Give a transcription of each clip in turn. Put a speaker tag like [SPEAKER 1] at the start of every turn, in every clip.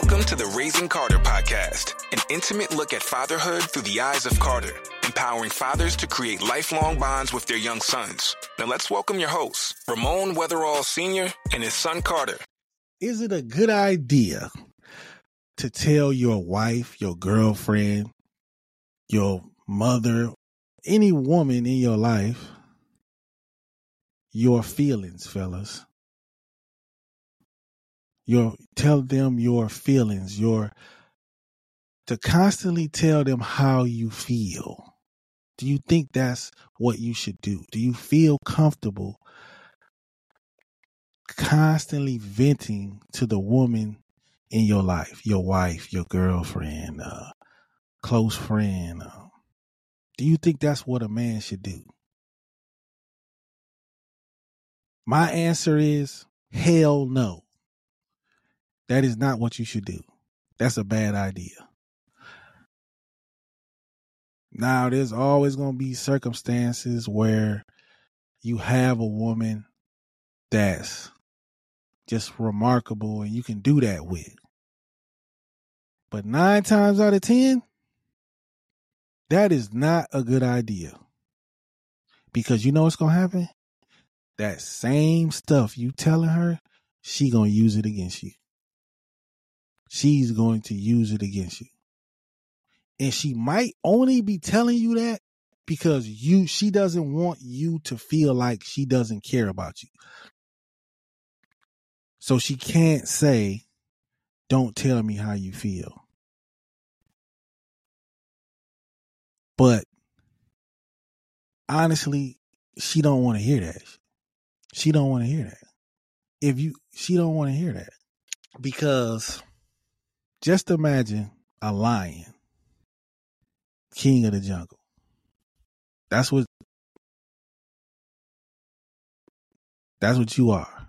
[SPEAKER 1] Welcome to the Raising Carter podcast, an intimate look at fatherhood through the eyes of Carter, empowering fathers to create lifelong bonds with their young sons. Now let's welcome your hosts, Ramon Weatherall Sr. and his son Carter.
[SPEAKER 2] Is it a good idea to tell your wife, your girlfriend, your mother, any woman in your life your feelings, fellas? Your tell them your feelings, your to constantly tell them how you feel. Do you think that's what you should do? Do you feel comfortable constantly venting to the woman in your life, your wife, your girlfriend, uh, close friend? Uh, do you think that's what a man should do? My answer is hell no. That is not what you should do. That's a bad idea. Now, there's always going to be circumstances where you have a woman that's just remarkable and you can do that with. But nine times out of 10, that is not a good idea. Because you know what's going to happen? That same stuff you telling her, she going to use it against you she's going to use it against you. And she might only be telling you that because you she doesn't want you to feel like she doesn't care about you. So she can't say, "Don't tell me how you feel." But honestly, she don't want to hear that. She don't want to hear that. If you she don't want to hear that because just imagine a lion, king of the jungle. That's what that's what you are.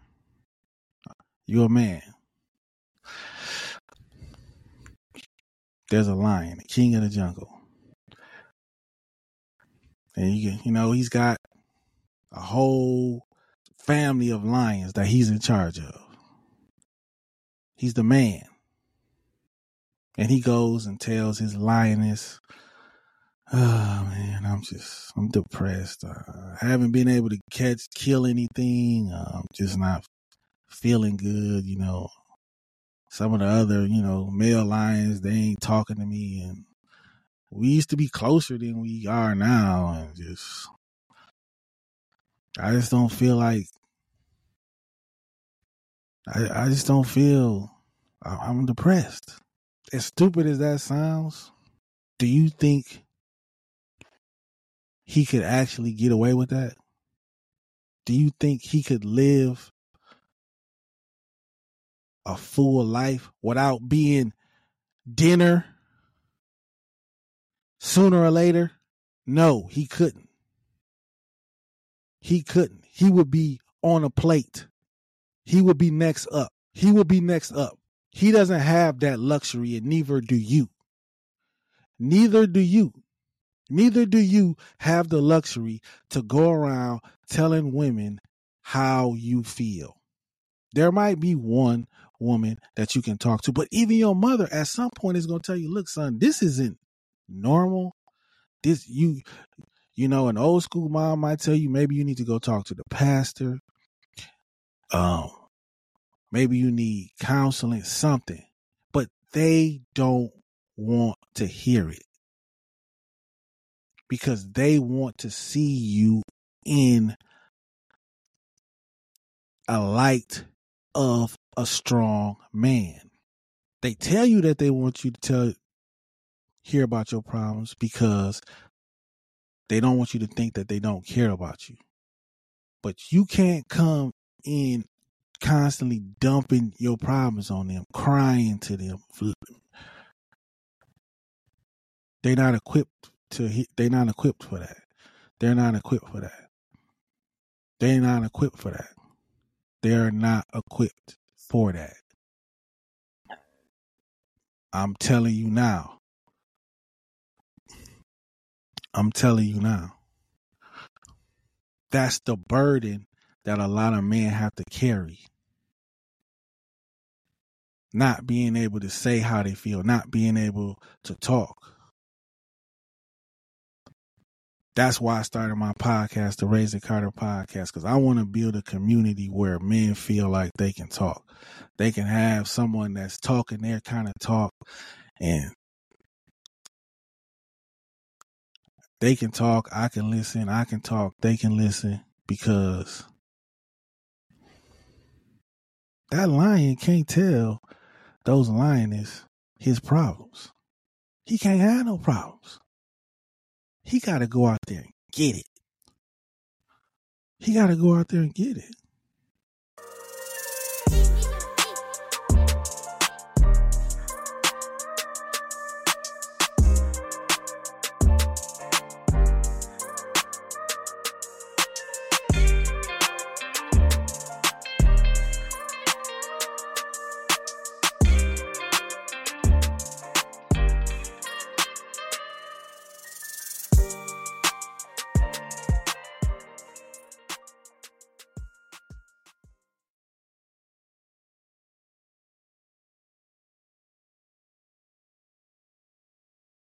[SPEAKER 2] You're a man. There's a lion, the king of the jungle. And you you know, he's got a whole family of lions that he's in charge of. He's the man. And he goes and tells his lioness, Oh man, I'm just, I'm depressed. Uh, I haven't been able to catch, kill anything. Uh, I'm just not feeling good. You know, some of the other, you know, male lions, they ain't talking to me. And we used to be closer than we are now. And just, I just don't feel like, I, I just don't feel, I'm depressed as stupid as that sounds, do you think he could actually get away with that? Do you think he could live a full life without being dinner sooner or later? No, he couldn't. He couldn't. He would be on a plate. He would be next up. He would be next up. He doesn't have that luxury, and neither do you. Neither do you. Neither do you have the luxury to go around telling women how you feel. There might be one woman that you can talk to, but even your mother at some point is going to tell you, look, son, this isn't normal. This, you, you know, an old school mom might tell you maybe you need to go talk to the pastor. Um, Maybe you need counseling, something, but they don't want to hear it because they want to see you in a light of a strong man. They tell you that they want you to tell hear about your problems because they don't want you to think that they don't care about you. But you can't come in constantly dumping your problems on them, crying to them. They're not equipped to. They're not equipped for that. They're not equipped for that. They're not equipped for that. They're not equipped for that. I'm telling you now. I'm telling you now. That's the burden that a lot of men have to carry. not being able to say how they feel, not being able to talk. That's why I started my podcast, the Raise the Carter podcast, because I want to build a community where men feel like they can talk. They can have someone that's talking their kind of talk and they can talk, I can listen, I can talk, they can listen because that lion can't tell those lioness his problems. He can't have no problems. He got to go out there and get it. He got to go out there and get it.